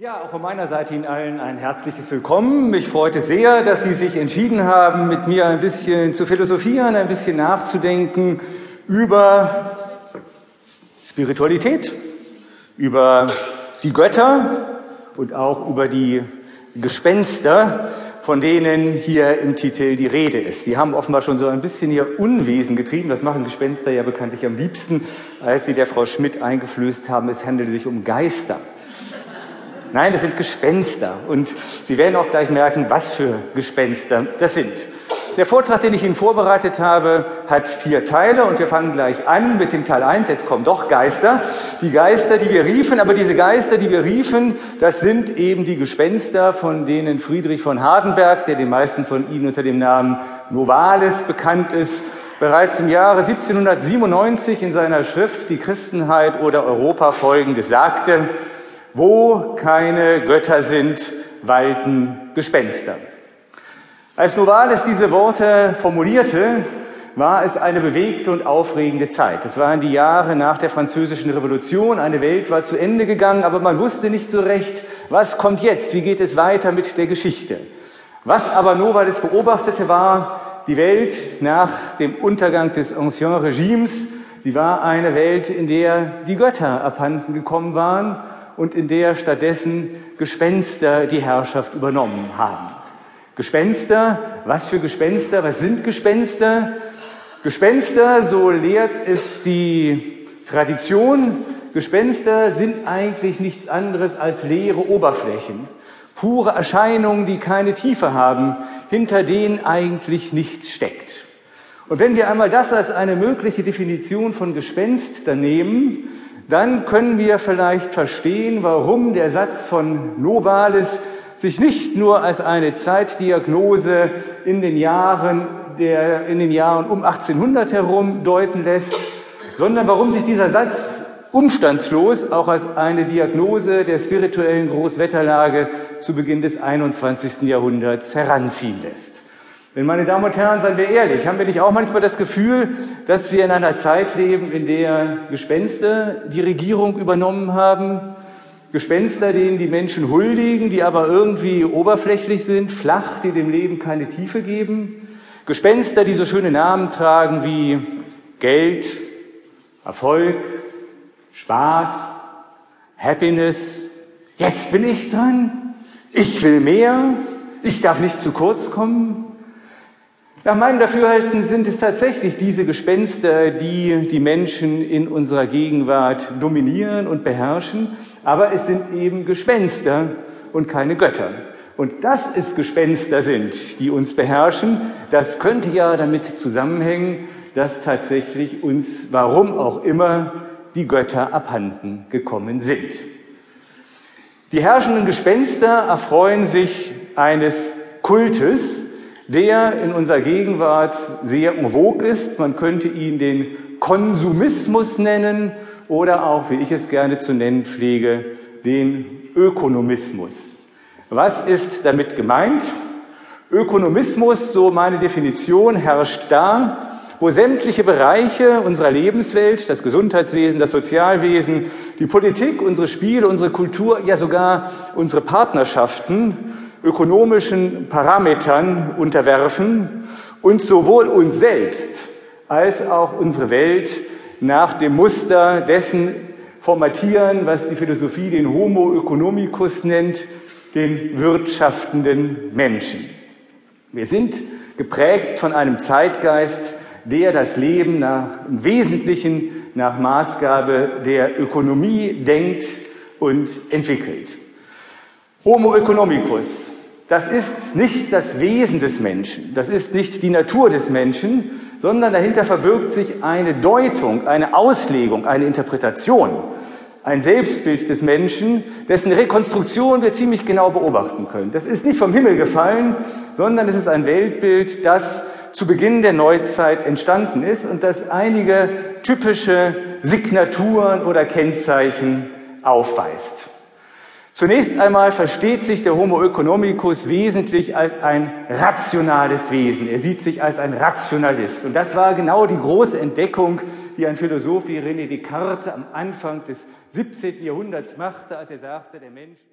Ja, auch von meiner Seite Ihnen allen ein herzliches Willkommen. Mich freut es sehr, dass Sie sich entschieden haben, mit mir ein bisschen zu philosophieren, ein bisschen nachzudenken über Spiritualität, über die Götter und auch über die Gespenster, von denen hier im Titel die Rede ist. Die haben offenbar schon so ein bisschen ihr Unwesen getrieben. Das machen Gespenster ja bekanntlich am liebsten, als sie der Frau Schmidt eingeflößt haben, es handele sich um Geister. Nein, das sind Gespenster. Und Sie werden auch gleich merken, was für Gespenster das sind. Der Vortrag, den ich Ihnen vorbereitet habe, hat vier Teile und wir fangen gleich an mit dem Teil 1. Jetzt kommen doch Geister. Die Geister, die wir riefen, aber diese Geister, die wir riefen, das sind eben die Gespenster, von denen Friedrich von Hardenberg, der den meisten von Ihnen unter dem Namen Novalis bekannt ist, bereits im Jahre 1797 in seiner Schrift Die Christenheit oder Europa folgendes sagte, wo keine Götter sind, walten Gespenster. Als Novalis diese Worte formulierte, war es eine bewegte und aufregende Zeit. Es waren die Jahre nach der Französischen Revolution. Eine Welt war zu Ende gegangen, aber man wusste nicht so recht, was kommt jetzt, wie geht es weiter mit der Geschichte. Was aber Novalis beobachtete, war die Welt nach dem Untergang des Ancien Regimes. Sie war eine Welt, in der die Götter abhanden gekommen waren und in der stattdessen Gespenster die Herrschaft übernommen haben. Gespenster, was für Gespenster, was sind Gespenster? Gespenster, so lehrt es die Tradition, Gespenster sind eigentlich nichts anderes als leere Oberflächen, pure Erscheinungen, die keine Tiefe haben, hinter denen eigentlich nichts steckt. Und wenn wir einmal das als eine mögliche Definition von Gespenster nehmen, dann können wir vielleicht verstehen, warum der Satz von Novalis sich nicht nur als eine Zeitdiagnose in den Jahren, der, in den Jahren um 1800 herum deuten lässt, sondern warum sich dieser Satz umstandslos auch als eine Diagnose der spirituellen Großwetterlage zu Beginn des 21. Jahrhunderts heranziehen lässt. Denn meine Damen und Herren, seien wir ehrlich, haben wir nicht auch manchmal das Gefühl, dass wir in einer Zeit leben, in der Gespenster die Regierung übernommen haben? Gespenster, denen die Menschen huldigen, die aber irgendwie oberflächlich sind, flach, die dem Leben keine Tiefe geben? Gespenster, die so schöne Namen tragen wie Geld, Erfolg, Spaß, Happiness. Jetzt bin ich dran. Ich will mehr. Ich darf nicht zu kurz kommen. Nach meinem Dafürhalten sind es tatsächlich diese Gespenster, die die Menschen in unserer Gegenwart dominieren und beherrschen, aber es sind eben Gespenster und keine Götter. Und dass es Gespenster sind, die uns beherrschen, das könnte ja damit zusammenhängen, dass tatsächlich uns, warum auch immer, die Götter abhanden gekommen sind. Die herrschenden Gespenster erfreuen sich eines Kultes, der in unserer Gegenwart sehr en ist. Man könnte ihn den Konsumismus nennen oder auch, wie ich es gerne zu nennen pflege, den Ökonomismus. Was ist damit gemeint? Ökonomismus, so meine Definition, herrscht da, wo sämtliche Bereiche unserer Lebenswelt, das Gesundheitswesen, das Sozialwesen, die Politik, unsere Spiele, unsere Kultur, ja sogar unsere Partnerschaften ökonomischen Parametern unterwerfen und sowohl uns selbst als auch unsere Welt nach dem Muster dessen formatieren, was die Philosophie den Homo economicus nennt, den wirtschaftenden Menschen. Wir sind geprägt von einem Zeitgeist, der das Leben nach, im Wesentlichen nach Maßgabe der Ökonomie denkt und entwickelt. Homo economicus, das ist nicht das Wesen des Menschen, das ist nicht die Natur des Menschen, sondern dahinter verbirgt sich eine Deutung, eine Auslegung, eine Interpretation, ein Selbstbild des Menschen, dessen Rekonstruktion wir ziemlich genau beobachten können. Das ist nicht vom Himmel gefallen, sondern es ist ein Weltbild, das zu Beginn der Neuzeit entstanden ist und das einige typische Signaturen oder Kennzeichen aufweist. Zunächst einmal versteht sich der Homo economicus wesentlich als ein rationales Wesen. Er sieht sich als ein Rationalist. Und das war genau die große Entdeckung, die ein Philosoph wie René Descartes am Anfang des 17. Jahrhunderts machte, als er sagte, der Mensch ist